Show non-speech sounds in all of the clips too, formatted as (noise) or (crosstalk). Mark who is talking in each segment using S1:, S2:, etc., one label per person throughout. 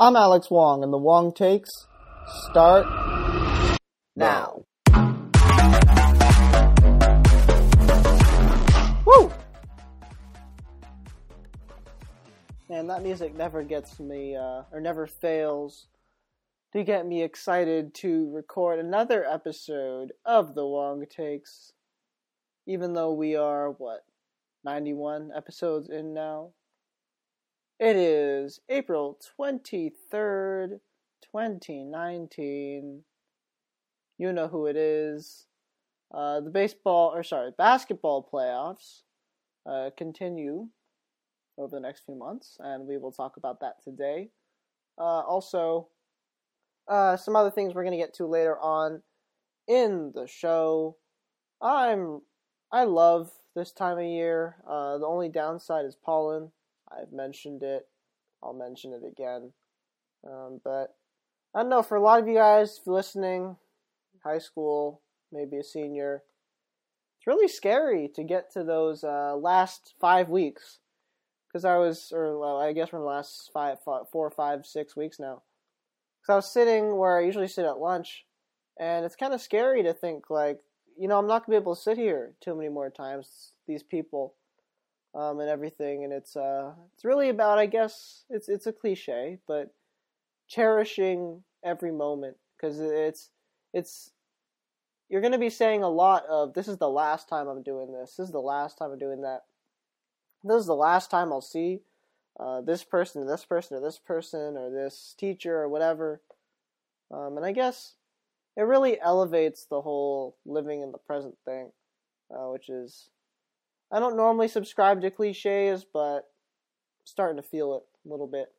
S1: I'm Alex Wong, and the Wong takes start now. Woo! Man, that music never gets me, uh, or never fails to get me excited to record another episode of the Wong takes. Even though we are, what, 91 episodes in now? It is April 23rd, 2019. You know who it is. Uh, the baseball, or sorry, basketball playoffs uh, continue over the next few months, and we will talk about that today. Uh, also, uh, some other things we're going to get to later on in the show. I'm I love this time of year. Uh, the only downside is pollen. I've mentioned it. I'll mention it again. Um, but I don't know, for a lot of you guys listening, high school, maybe a senior, it's really scary to get to those uh, last five weeks. Because I was, or well, I guess from the last five, four, five, six weeks now. Because I was sitting where I usually sit at lunch, and it's kind of scary to think, like, you know, I'm not going to be able to sit here too many more times. These people um, and everything, and it's uh, it's really about, I guess, it's it's a cliche, but cherishing every moment because it's it's you're going to be saying a lot of this is the last time I'm doing this. This is the last time I'm doing that. This is the last time I'll see uh, this person, this person, or this person, or this teacher, or whatever. Um, and I guess it really elevates the whole living in the present thing, uh, which is I don't normally subscribe to cliches, but I'm starting to feel it a little bit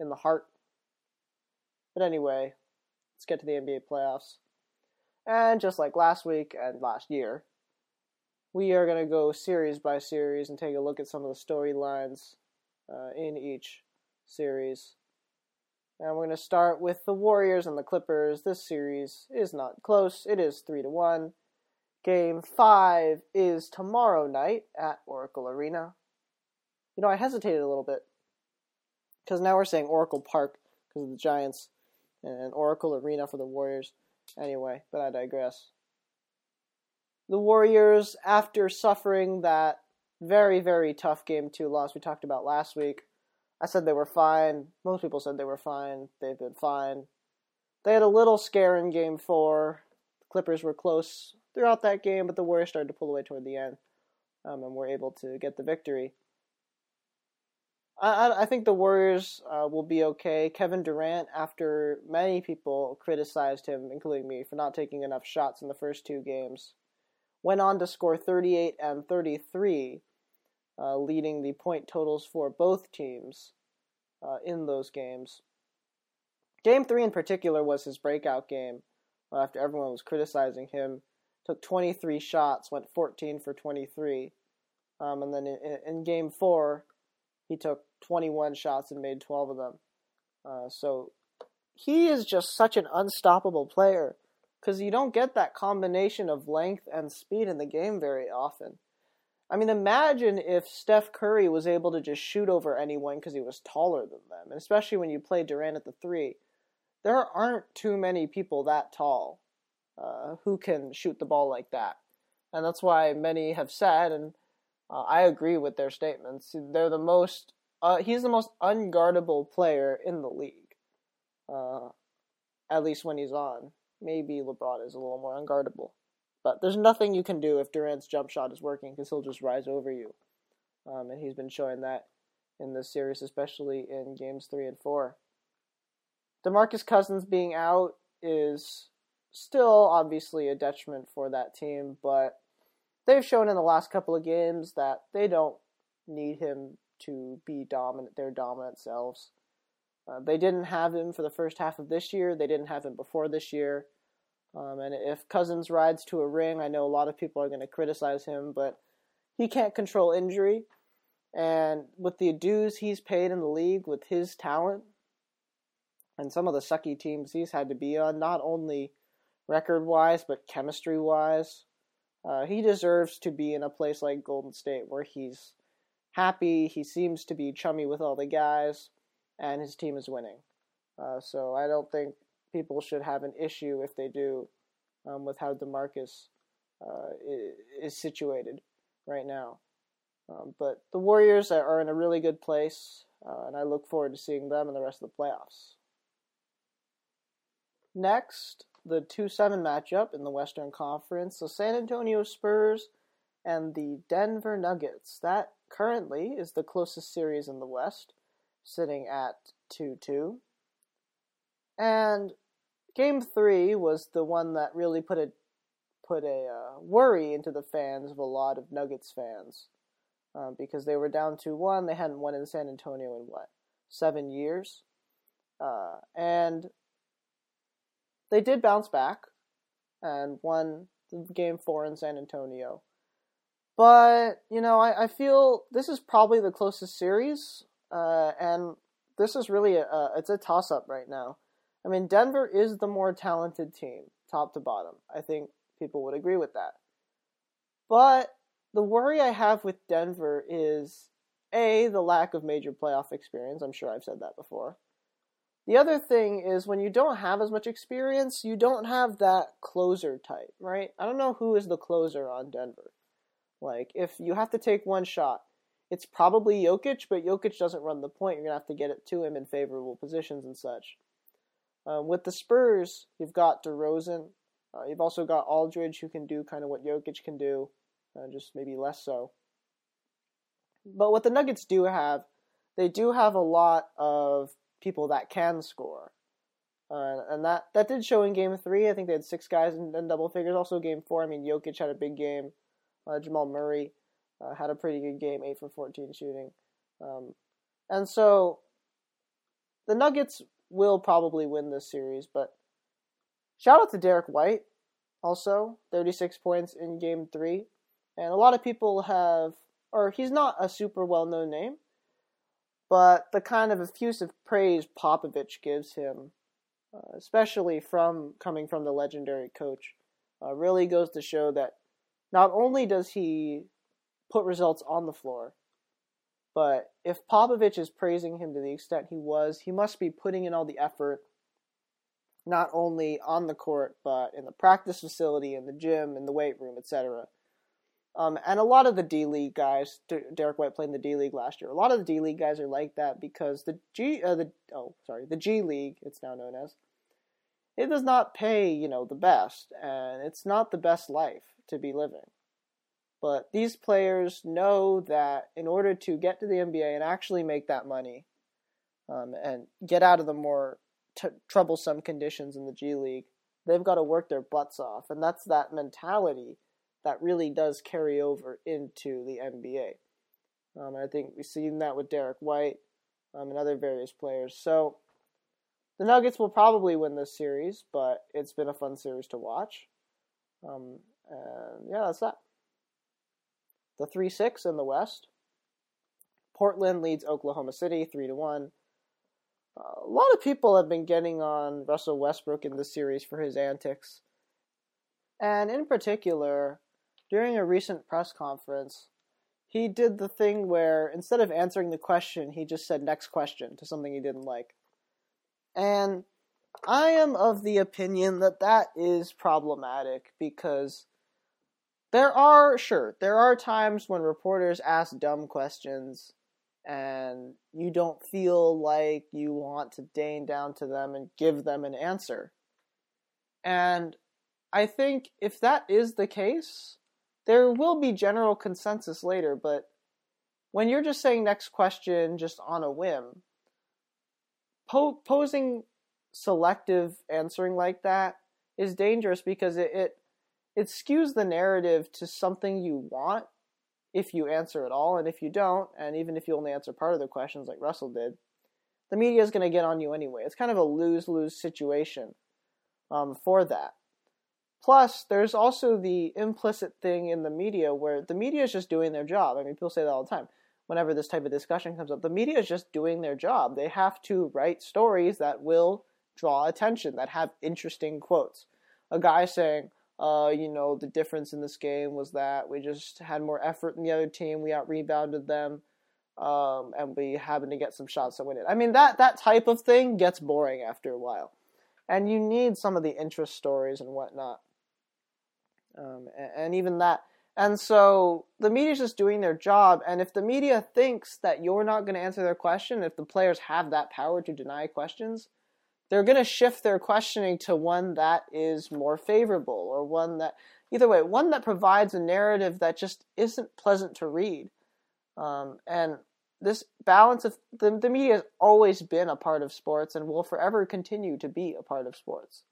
S1: in the heart. But anyway, let's get to the NBA playoffs. And just like last week and last year, we are going to go series by series and take a look at some of the storylines uh, in each series. And we're going to start with the Warriors and the Clippers. This series is not close. It is 3 to 1. Game 5 is tomorrow night at Oracle Arena. You know, I hesitated a little bit because now we're saying Oracle Park because of the Giants and Oracle Arena for the Warriors. Anyway, but I digress. The Warriors, after suffering that very, very tough game two loss we talked about last week, I said they were fine. Most people said they were fine. They've been fine. They had a little scare in game four. The Clippers were close throughout that game, but the Warriors started to pull away toward the end, um, and were able to get the victory. I, I think the Warriors uh, will be okay. Kevin Durant, after many people criticized him, including me, for not taking enough shots in the first two games, went on to score 38 and 33, uh, leading the point totals for both teams uh, in those games. Game three, in particular, was his breakout game after everyone was criticizing him took 23 shots, went 14 for 23. Um, and then in, in, game four, he took 21 shots and made 12 of them. Uh, so he is just such an unstoppable player because you don't get that combination of length and speed in the game very often. I mean, imagine if Steph Curry was able to just shoot over anyone because he was taller than them, and especially when you play Durant at the three. There aren't too many people that tall uh, who can shoot the ball like that. And that's why many have said, and uh, I agree with their statements, they're the most, uh, he's the most unguardable player in the league. Uh, at least when he's on. Maybe LeBron is a little more unguardable. But there's nothing you can do if Durant's jump shot is working because he'll just rise over you. Um, and he's been showing that in this series, especially in games three and four. DeMarcus Cousins being out is still obviously a detriment for that team, but they've shown in the last couple of games that they don't need him to be dominant, their dominant selves. Uh, they didn't have him for the first half of this year. They didn't have him before this year. Um, and if Cousins rides to a ring, I know a lot of people are going to criticize him, but he can't control injury. And with the dues he's paid in the league, with his talent, and some of the sucky teams he's had to be on, not only record wise, but chemistry wise. Uh, he deserves to be in a place like Golden State where he's happy, he seems to be chummy with all the guys, and his team is winning. Uh, so I don't think people should have an issue if they do um, with how DeMarcus uh, is situated right now. Um, but the Warriors are in a really good place, uh, and I look forward to seeing them in the rest of the playoffs. Next, the 2 7 matchup in the Western Conference the San Antonio Spurs and the Denver Nuggets. That currently is the closest series in the West, sitting at 2 2. And game three was the one that really put a put a uh, worry into the fans of a lot of Nuggets fans uh, because they were down 2 1. They hadn't won in San Antonio in what, seven years? Uh, and they did bounce back and won game four in San Antonio. But, you know, I, I feel this is probably the closest series, uh, and this is really a, a it's a toss up right now. I mean, Denver is the more talented team, top to bottom. I think people would agree with that. But the worry I have with Denver is A, the lack of major playoff experience. I'm sure I've said that before. The other thing is when you don't have as much experience, you don't have that closer type, right? I don't know who is the closer on Denver. Like, if you have to take one shot, it's probably Jokic, but Jokic doesn't run the point. You're going to have to get it to him in favorable positions and such. Um, with the Spurs, you've got DeRozan. Uh, you've also got Aldridge, who can do kind of what Jokic can do, uh, just maybe less so. But what the Nuggets do have, they do have a lot of people that can score. Uh, and that, that did show in game three. I think they had six guys in, in, double figures. Also, game four, I mean, Jokic had a big game. Uh, Jamal Murray uh, had a pretty good game, 8 for 14 shooting. Um, and so the Nuggets will probably win this series, but shout out to Derrick White, also, 36 points in game three. And a lot of people have, or he's not a super well known name, but the kind of effusive praise Popovich gives him, uh, especially from coming from the legendary coach, uh, really goes to show that not only does he put results on the floor, but if Popovich is praising him to the extent he was, he must be putting in all the effort, not only on the court, but in the practice facility, in the gym, in the weight room, etc. Um, and a lot of the D League guys, Derrick White played in the D League last year. A lot of the D League guys are like that because the G, uh, the oh sorry, the G League, it's now known as, it does not pay you know the best, and it's not the best life to be living. But these players know that in order to get to the NBA and actually make that money, um, and get out of the more t- troublesome conditions in the G League, they've got to work their butts off, and that's that mentality that really does carry over into the NBA. Um, I think we've seen that with Derrick White um, and other various players. So the Nuggets will probably win this series, but it's been a fun series to watch. Um, and yeah, that's that. The 3 6 in the West. Portland leads Oklahoma City 3 to 1. Uh, a lot of people have been getting on Russell Westbrook in this series for his antics. And in particular, during a recent press conference, he did the thing where instead of answering the question, he just said next question to something he didn't like. And I am of the opinion that that is problematic because there are, sure, there are times when reporters ask dumb questions and you don't feel like you want to deign down to them and give them an answer. And I think if that is the case, there will be general consensus later, but when you're just saying next question just on a whim, po- posing selective answering like that is dangerous because it, it it skews the narrative to something you want if you answer at all, and if you don't, and even if you only answer part of the questions like Russell did, the media is going to get on you anyway. It's kind of a lose lose situation um, for that. Plus, there's also the implicit thing in the media where the media is just doing their job. I mean, people say that all the time. Whenever this type of discussion comes up, the media is just doing their job. They have to write stories that will draw attention, that have interesting quotes. A guy saying, uh, you know, the difference in this game was that we just had more effort than the other team, we out rebounded them. um, and we happened to get some shots to win it. I mean that that type of thing gets boring after a while, and you need some of the interest stories and whatnot. Um, and, and even that, and so the media's just doing their job. And if the media thinks that you're not going to answer their question, if the players have that power to deny questions, they're going to shift their questioning to one that is more favorable or one that, either way, one that provides a narrative that just isn't pleasant to read. Um, and this balance of the, the media has always been a part of sports and will forever continue to be a part of sports.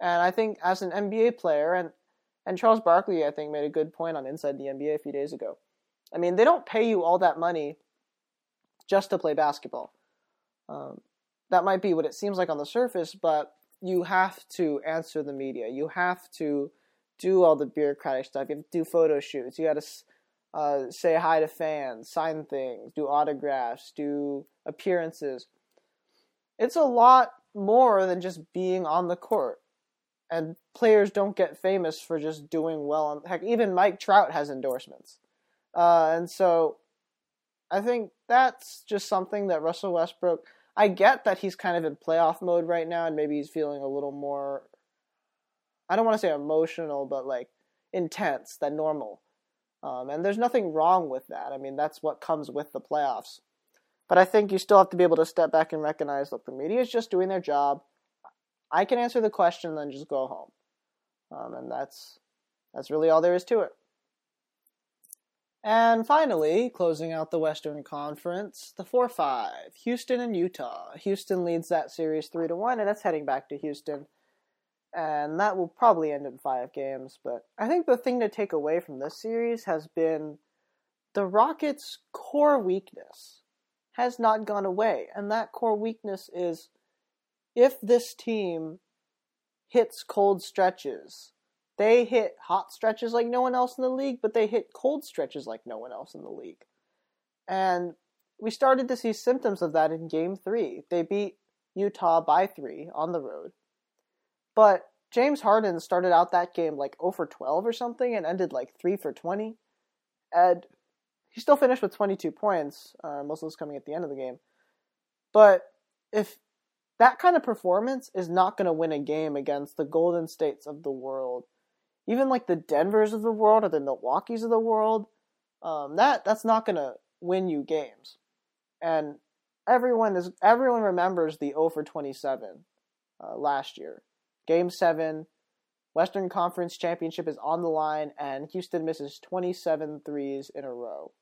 S1: And I think as an NBA player, and and Charles Barkley, I think, made a good point on Inside the NBA a few days ago. I mean, they don't pay you all that money just to play basketball. Um, that might be what it seems like on the surface, but you have to answer the media. You have to do all the bureaucratic stuff. You have to do photo shoots. You got to uh, say hi to fans, sign things, do autographs, do appearances. It's a lot more than just being on the court and players don't get famous for just doing well. Heck, even Mike Trout has endorsements, uh, and so I think that's just something that Russell Westbrook. I get that he's kind of in playoff mode right now, and maybe he's feeling a little more. I don't want to say emotional, but like intense than normal. Um, and there's nothing wrong with that. I mean, that's what comes with the playoffs. But I think you still have to be able to step back and recognize, look, the media is just doing their job. I can answer the question and then just go home. Um, and that's that's really all there is to it. And finally, closing out the Western Conference, the 4 5, Houston and Utah. Houston leads that series 3 to 1, and it's heading back to Houston. And that will probably end in five games. But I think the thing to take away from this series has been the Rockets' core weakness has not gone away. And that core weakness is if this team hits cold stretches, they hit hot stretches like no one else in the league, but they hit cold stretches like no one else in the league. And we started to see symptoms of that in game three. They beat Utah by three on the road. But James Harden started out that game like 0 for 12 or something and ended like 3 for 20. And he still finished with 22 points, uh, most of those coming at the end of the game. But if that kind of performance is not going to win a game against the Golden States of the world, even like the Denvers of the world or the Milwaukee's of the world. Um, that that's not going to win you games, and everyone is everyone remembers the 0 for 27 uh, last year, Game Seven. Western Conference Championship is on the line, and Houston misses 27 threes in a row.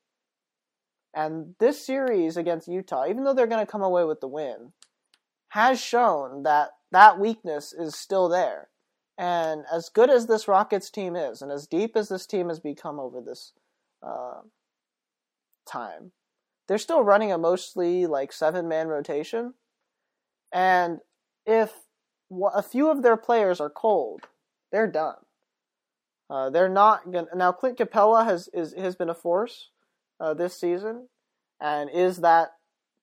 S1: And this series against Utah, even though they're going to come away with the win, has shown that that weakness is still there. And as good as this Rockets team is, and as deep as this team has become over this uh, time, they're still running a mostly like seven man rotation. And if a few of their players are cold, they're done. Uh, they're not gonna now. Clint Capela has is has been a force uh, this season, and is that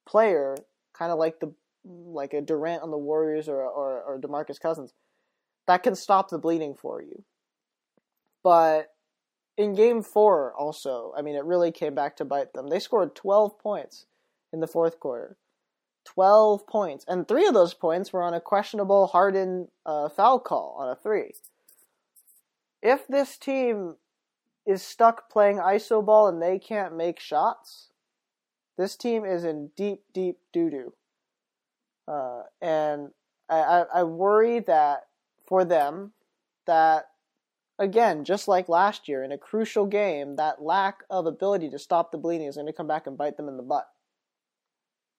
S1: player kind of like the like a Durant on the Warriors or, or, or DeMarcus Cousins, that can stop the bleeding for you. But in game four, also, I mean, it really came back to bite them. They scored 12 points in the fourth quarter. 12 points. And three of those points were on a questionable Harden uh, foul call on a three. If this team is stuck playing iso ball and they can't make shots, this team is in deep, deep doo doo. Uh, and I, I worry that for them, that again, just like last year in a crucial game, that lack of ability to stop the bleeding is going to come back and bite them in the butt.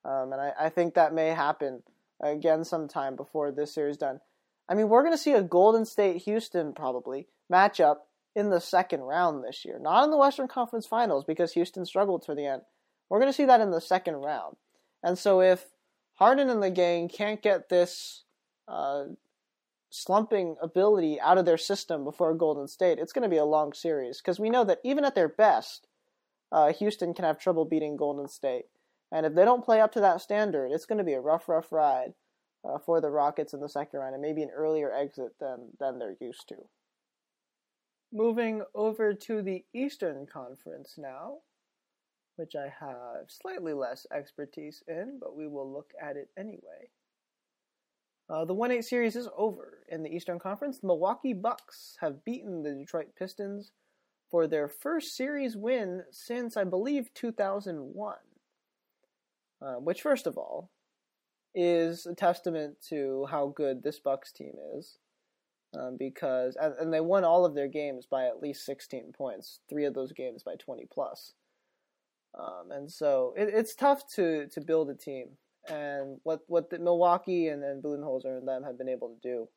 S1: Um, and I, I think that may happen again sometime before this series done. I mean, we're going to see a Golden State Houston probably matchup in the second round this year, not in the Western Conference Finals because Houston struggled for the end. We're going to see that in the second round. And so if Harden and the gang can't get this uh, slumping ability out of their system before Golden State, it's going to be a long series because we know that even at their best, uh, Houston can have trouble beating Golden State. And if they don't play up to that standard, it's going to be a rough, rough ride uh, for the Rockets in the second round and maybe an earlier exit than, than they're used to. Moving over to the Eastern Conference now. Which I have slightly less expertise in, but we will look at it anyway. Uh, the 1 8 series is over. In the Eastern Conference, the Milwaukee Bucks have beaten the Detroit Pistons for their first series win since, I believe, 2001. Uh, which, first of all, is a testament to how good this Bucks team is. Um, because and, they won all of their games by at least 16 points. Three of those games by 20 plus. Um, and so it, it's tough to to build a team. And what what the Milwaukee and, and Budenholzer and them have been able to do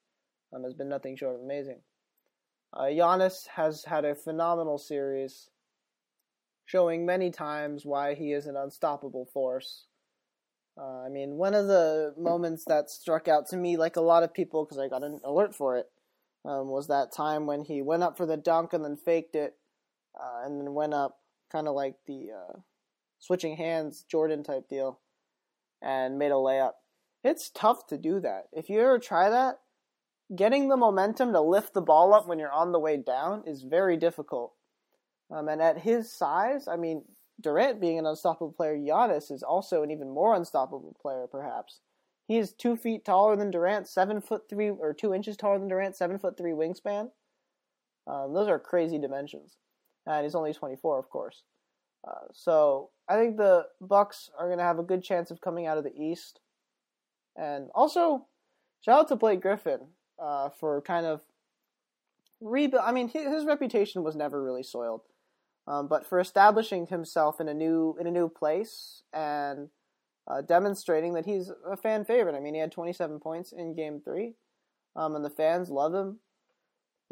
S1: um, has been nothing short of amazing. Uh, Giannis has had a phenomenal series, showing many times why he is an unstoppable force. Uh, I mean, one of the moments that struck out to me, like a lot of people, because I got an alert for it, um, was that time when he went up for the dunk and then faked it, uh, and then went up, kind of like the uh, switching hands Jordan type deal, and made a layup. It's tough to do that. If you ever try that, getting the momentum to lift the ball up when you're on the way down is very difficult. Um, and at his size, I mean, Durant being an unstoppable player, Giannis is also an even more unstoppable player, perhaps. He is two feet taller than Durant, seven foot three or two inches taller than Durant, seven foot three wingspan. Um, those are crazy dimensions, and he's only 24, of course. Uh, so I think the Bucks are going to have a good chance of coming out of the East, and also shout out to Blake Griffin uh, for kind of rebuild. I mean, his, his, reputation was never really soiled, um, but for establishing himself in a new in a new place and uh, demonstrating that he's a fan favorite. I mean, he had 27 points in Game Three, um, and the fans love him.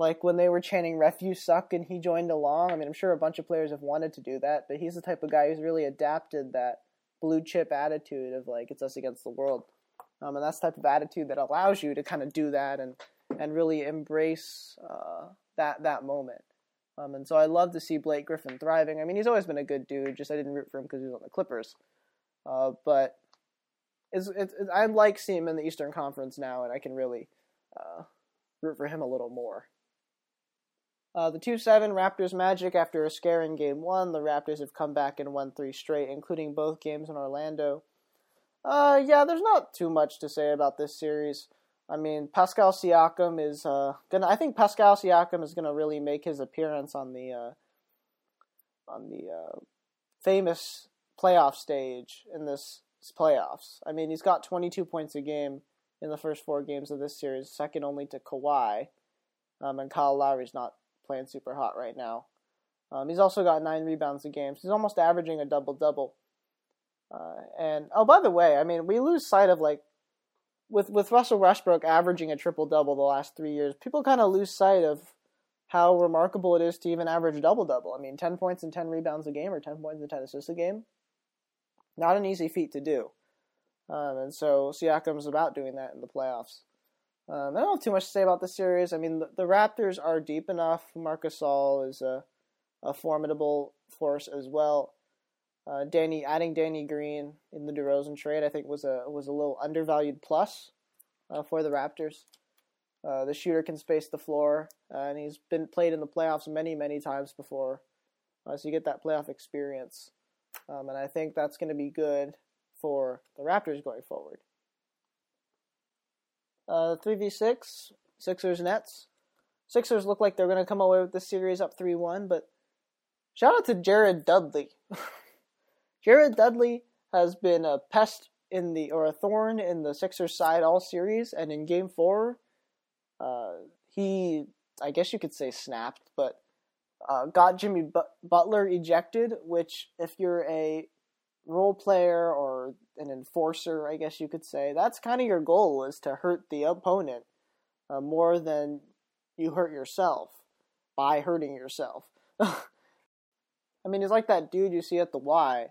S1: Like when they were chanting "Ref, you suck," and he joined along. I mean, I'm sure a bunch of players have wanted to do that, but he's the type of guy who's really adapted that blue chip attitude of like it's us against the world. Um, and that's the type of attitude that allows you to kind of do that and and really embrace uh, that that moment. Um, and so I love to see Blake Griffin thriving. I mean, he's always been a good dude. Just I didn't root for him because he was on the Clippers. Uh, but it's, it's, it's, I like seeing him in the Eastern Conference now, and I can really uh, root for him a little more. Uh, the 2 7 Raptors Magic after a scare in game one. The Raptors have come back and won three straight, including both games in Orlando. Uh, yeah, there's not too much to say about this series. I mean, Pascal Siakam is uh, gonna. I think Pascal Siakam is gonna really make his appearance on the uh, on the uh, famous playoff stage in this playoffs. I mean, he's got 22 points a game in the first four games of this series, second only to Kawhi. Um, and Kyle Lowry's not playing super hot right now. Um, he's also got nine rebounds a game. So he's almost averaging a double double. Uh, and oh, by the way, I mean we lose sight of like with with Russell Westbrook averaging a triple double the last three years. People kind of lose sight of how remarkable it is to even average a double double. I mean, ten points and ten rebounds a game, or ten points and ten assists a game. Not an easy feat to do. Um, and so Siakam's about doing that in the playoffs. Um, I don't have too much to say about the series. I mean, the, the Raptors are deep enough. Marcus Gasol is a, a formidable force as well. Uh, Danny adding Danny Green in the DeRozan trade, I think, was a was a little undervalued plus uh, for the Raptors. Uh, the shooter can space the floor, and he's been played in the playoffs many many times before, uh, so you get that playoff experience, um, and I think that's going to be good for the Raptors going forward. Uh, three v six Sixers Nets. Sixers look like they're going to come away with this series up three one, but shout out to Jared Dudley. (laughs) Jared Dudley has been a pest in the or a thorn in the Sixers side all series, and in Game Four, uh, he I guess you could say snapped, but uh, got Jimmy but- Butler ejected. Which, if you're a role player or an enforcer, I guess you could say that's kind of your goal is to hurt the opponent uh, more than you hurt yourself by hurting yourself. (laughs) I mean, he's like that dude you see at the Y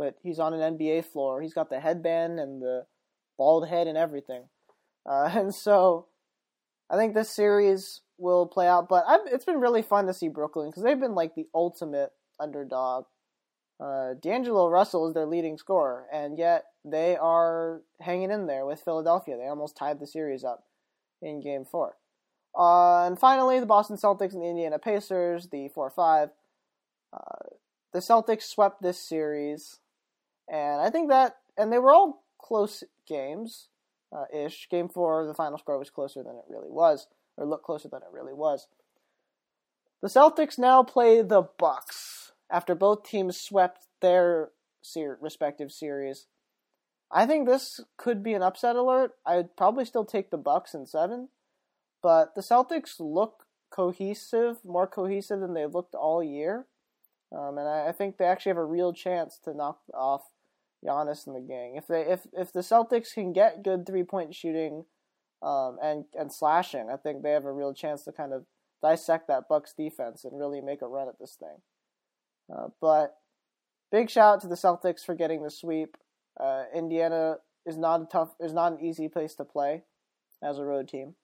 S1: but he's on an NBA floor. He's got the headband and the bald head and everything. Uh, (laughs) and so I think this series will play out. But I've, it's been really fun to see Brooklyn because they've been like the ultimate underdog. Uh, D'Angelo Russell is their leading scorer, and yet they are hanging in there with Philadelphia. They almost tied the series up in Game Four. Uh, and finally, the Boston Celtics and the Indiana Pacers, the four-five. Uh, the Celtics swept this series, and I think that, and they were all close games, uh, ish. Game four, the final score was closer than it really was, or looked closer than it really was. The Celtics now play the Bucks after both teams swept their ser- respective series. I think this could be an upset alert. I'd probably still take the Bucks in seven, but the Celtics look cohesive, more cohesive than they've looked all year. Um, and I, I, think they actually have a real chance to knock off Giannis and the gang. If they if if the Celtics can get good three point shooting, um, and and slashing, I think they have a real chance to kind of dissect that Bucks defense and really make a run at this thing. Uh, but big shout out to the Celtics for getting the sweep. Uh, Indiana is not a tough is not an easy place to play as a road team,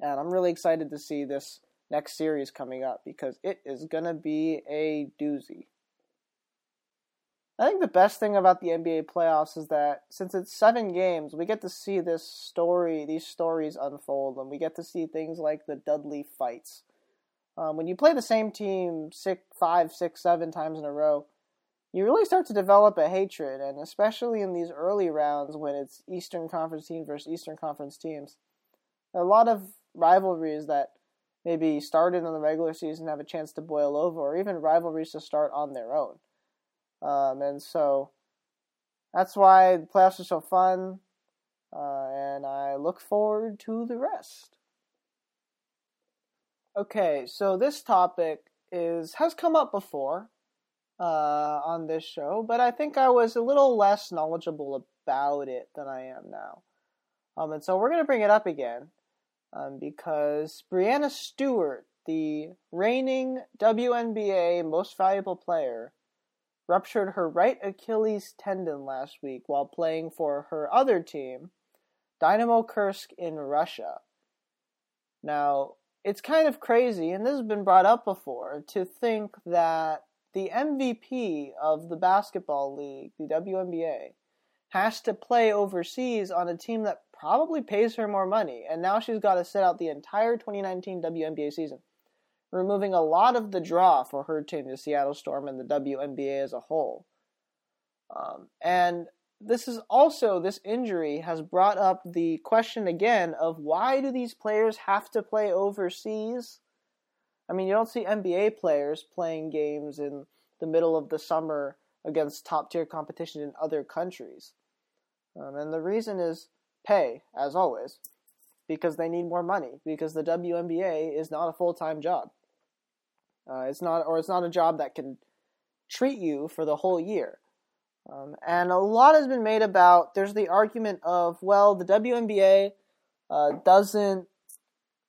S1: and I'm really excited to see this next series coming up because it is gonna be a doozy. I think the best thing about the NBA playoffs is that since it's seven games, we get to see this story, these stories unfold, and we get to see things like the Dudley fights. Um, when you play the same team six, five, six, seven times in a row, you really start to develop a hatred, and especially in these early rounds when it's Eastern Conference teams versus Eastern Conference teams, a lot of rivalries that maybe started in the regular season have a chance to boil over, or even rivalries to start on their own. Um, and so that's why the playoffs are so fun. Uh, and I look forward to the rest. Okay, so this topic is has come up before uh, on this show, but I think I was a little less knowledgeable about it than I am now. Um, and so we're going to bring it up again um, because Breanna Stewart, the reigning WNBA most valuable player, ruptured her right Achilles tendon last week while playing for her other team, Dynamo Kursk in Russia. Now, it's kind of crazy, and this has been brought up before, to think that the MVP of the basketball league, the WNBA, has to play overseas on a team that probably pays her more money, and now she's got to sit out the entire 2019 WNBA season removing a lot of the draw for her team, the Seattle Storm, and the WNBA as a whole. Um, and this is also, this injury has brought up the question again of why do these players have to play overseas? I mean, you don't see NBA players playing games in the middle of the summer against top tier competition in other countries. Um, and the reason is pay, as always, because they need more money, because the WNBA is not a full time job. Uh, it's not, or it's not a job that can treat you for the whole year. Um, and a lot has been made about. There's the argument of well, the WNBA uh, doesn't,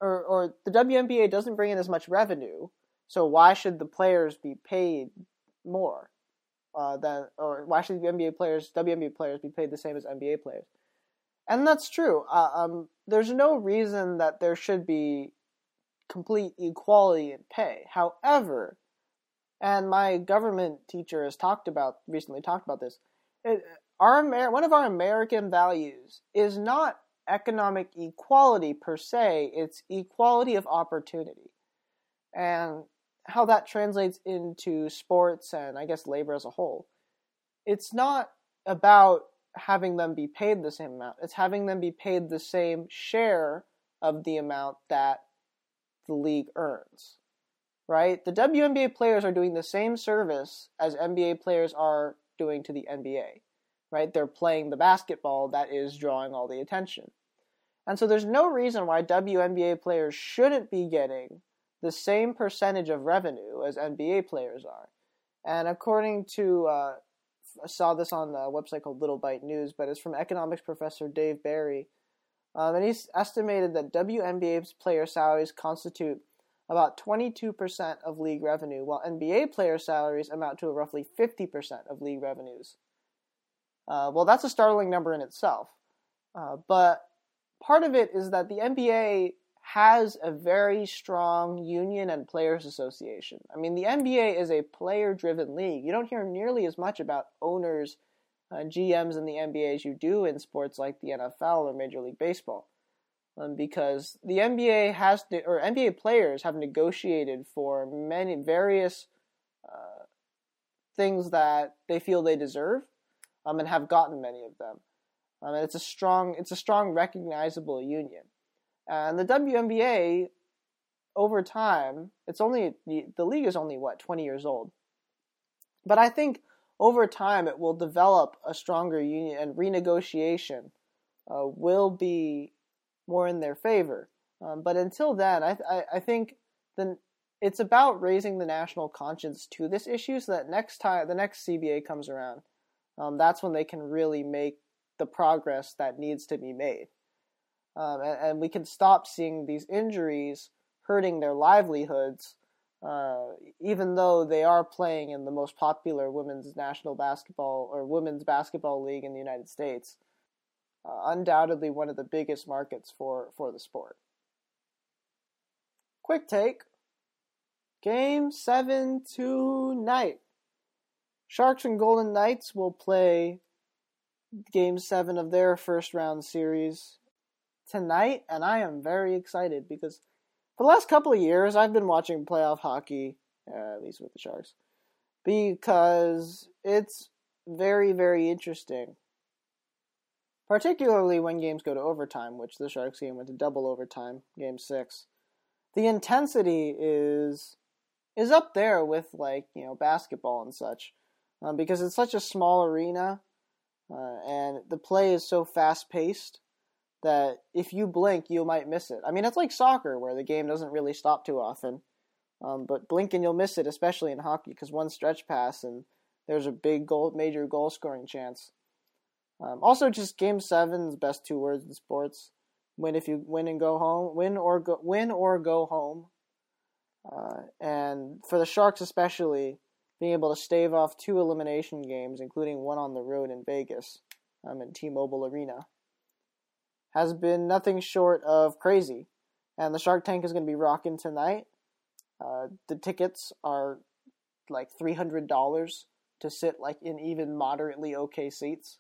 S1: or or the WNBA doesn't bring in as much revenue, so why should the players be paid more uh, than, or why should the NBA players, WNBA players, be paid the same as NBA players? And that's true. Uh, um, there's no reason that there should be complete equality in pay. However, and my government teacher has talked about recently talked about this. It, our Amer- one of our American values is not economic equality per se; it's equality of opportunity, and how that translates into sports and I guess labor as a whole. It's not about having them be paid the same amount; it's having them be paid the same share of the amount that the league earns. Right? The WNBA players are doing the same service as NBA players are doing to the NBA. Right? They're playing the basketball that is drawing all the attention. And so there's no reason why WNBA players shouldn't be getting the same percentage of revenue as NBA players are. And according to, uh, I saw this on a website called Little Bite News, but it's from economics professor Dave Berri. Um, and he's estimated that WNBA's player salaries constitute about 22% of league revenue, while NBA player salaries amount to roughly 50% of league revenues. Uh, well, that's a startling number in itself. Uh, but part of it is that the NBA has a very strong union and players association. I mean, the NBA is a player driven league. You don't hear nearly as much about owners uh, GMs in the NBA as you do in sports like the NFL or Major League Baseball. Um, because the NBA has to, or NBA players have negotiated for many various uh, things that they feel they deserve, um, and have gotten many of them. Um, and it's a strong, it's a strong, recognizable union. And the WNBA, over time, it's only the league is only what twenty years old, but I think over time it will develop a stronger union and renegotiation uh, will be more in their favor. Um, but until then, I, I, I think then it's about raising the national conscience to this issue so that next time the next CBA comes around, um, that's when they can really make the progress that needs to be made. Um, and, and, we can stop seeing these injuries hurting their livelihoods, uh, even though they are playing in the most popular women's national basketball or women's basketball league in the United States. Uh, undoubtedly one of the biggest markets for, for the sport. Quick take Game 7 tonight. Sharks and Golden Knights will play Game 7 of their first round series tonight, and I am very excited because the last couple of years I've been watching playoff hockey, uh, at least with the Sharks, because it's very, very interesting particularly when games go to overtime, which the Sharks game went to double overtime, game six. The intensity is is up there with like you know basketball and such, um, because it's such a small arena, uh, and the play is so fast paced that if you blink, you might miss it. I mean, it's like soccer where the game doesn't really stop too often, um, but blink and you'll miss it, especially in hockey, because one stretch pass and there's a big goal, major goal scoring chance. Um, also, just Game Seven's best two words in sports: win if you win and go home, win or go win or go home. Uh, and for the Sharks, especially, being able to stave off two elimination games, including one on the road in Vegas, um, in T-Mobile Arena, has been nothing short of crazy. And the Shark Tank is going to be rocking tonight. Uh, the tickets are like three hundred dollars to sit like in even moderately okay seats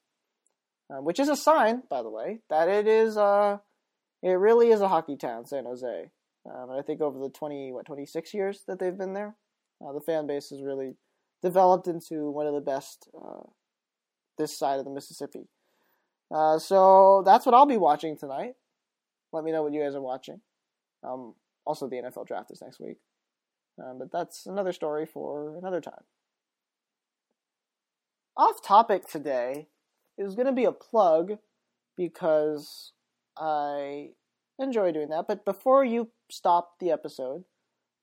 S1: um, which is a sign, by the way, that it is uh, it really is a hockey town, San Jose. Um, I think over the twenty what twenty six years that they've been there, uh, the fan base has really developed into one of the best uh, this side of the Mississippi. Uh, so that's what I'll be watching tonight. Let me know what you guys are watching. Um, also, the NFL draft is next week, um, but that's another story for another time. Off topic today is going to be a plug because I enjoy doing that. But before you stop the episode,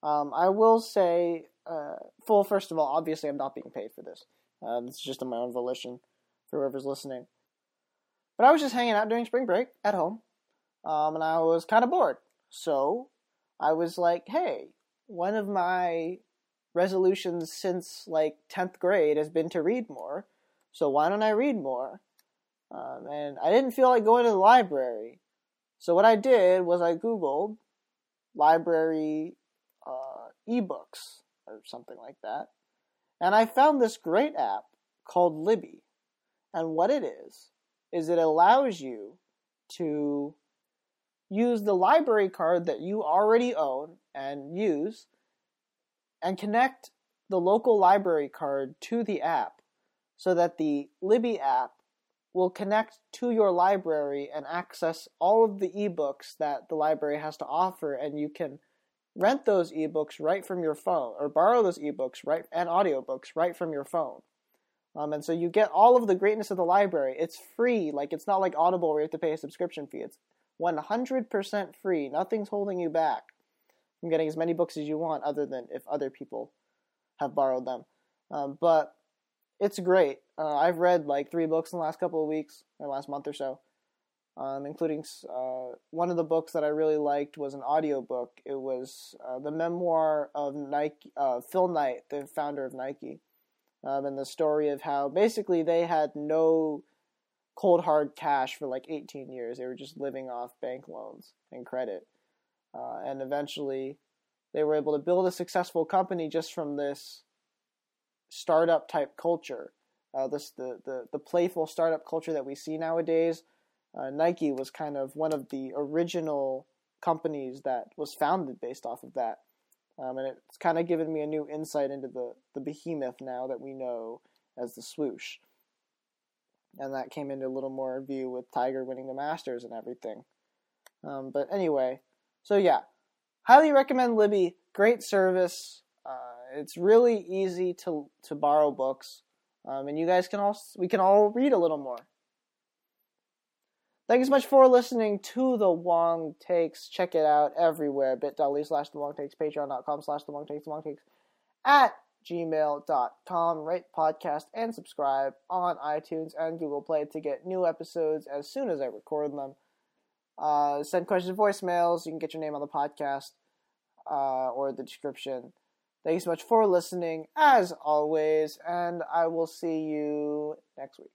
S1: um, I will say, uh, full first of all, obviously I'm not being paid for this. Uh, is just on my own volition for whoever's listening. But I was just hanging out during spring break at home, um, and I was kind of bored. So I was like, hey, one of my resolutions since like 10th grade has been to read more. So why don't I read more? Um, and I didn't feel like going to the library. So what I did was I Googled library uh, ebooks or something like that. And I found this great app called Libby. And what it is, is it allows you to use the library card that you already own and use and connect the local library card to the app so that the Libby app will connect to your library and access all of the ebooks that the library has to offer and you can rent those ebooks right from your phone or borrow those ebooks right and audiobooks right from your phone. Um, and so you get all of the greatness of the library. It's free like it's not like audible where you have to pay a subscription fee. It's 100% free. Nothing's holding you back from getting as many books as you want other than if other people have borrowed them. Um, but it's great. Uh, I've read like three books in the last couple of weeks, or last month or so, um, including uh, one of the books that I really liked was an audiobook. It was uh, the memoir of Nike, uh, Phil Knight, the founder of Nike, um, and the story of how basically they had no cold hard cash for like 18 years. They were just living off bank loans and credit, uh, and eventually they were able to build a successful company just from this startup type culture. Uh, this the, the the playful startup culture that we see nowadays. Uh, Nike was kind of one of the original companies that was founded based off of that. Um, and it's kind of given me a new insight into the, the behemoth now that we know as the swoosh. And that came into a little more view with Tiger winning the Masters and everything. Um, but anyway, so yeah, highly recommend Libby. Great service. Uh, it's really easy to to borrow books, um, and you guys can all we can all read a little more. Thank you so much for listening to the Wong Takes. Check it out everywhere. bit.ly slash the Wong Takes, patreon.com slash the Wong Takes, the Wong Takes at gmail.com. Rate podcast and subscribe on iTunes and Google Play to get new episodes as soon as I record them. Uh, send questions voicemails. You can get your name on the podcast uh, or the description. Thank you so much for listening, as always, and I will see you next week.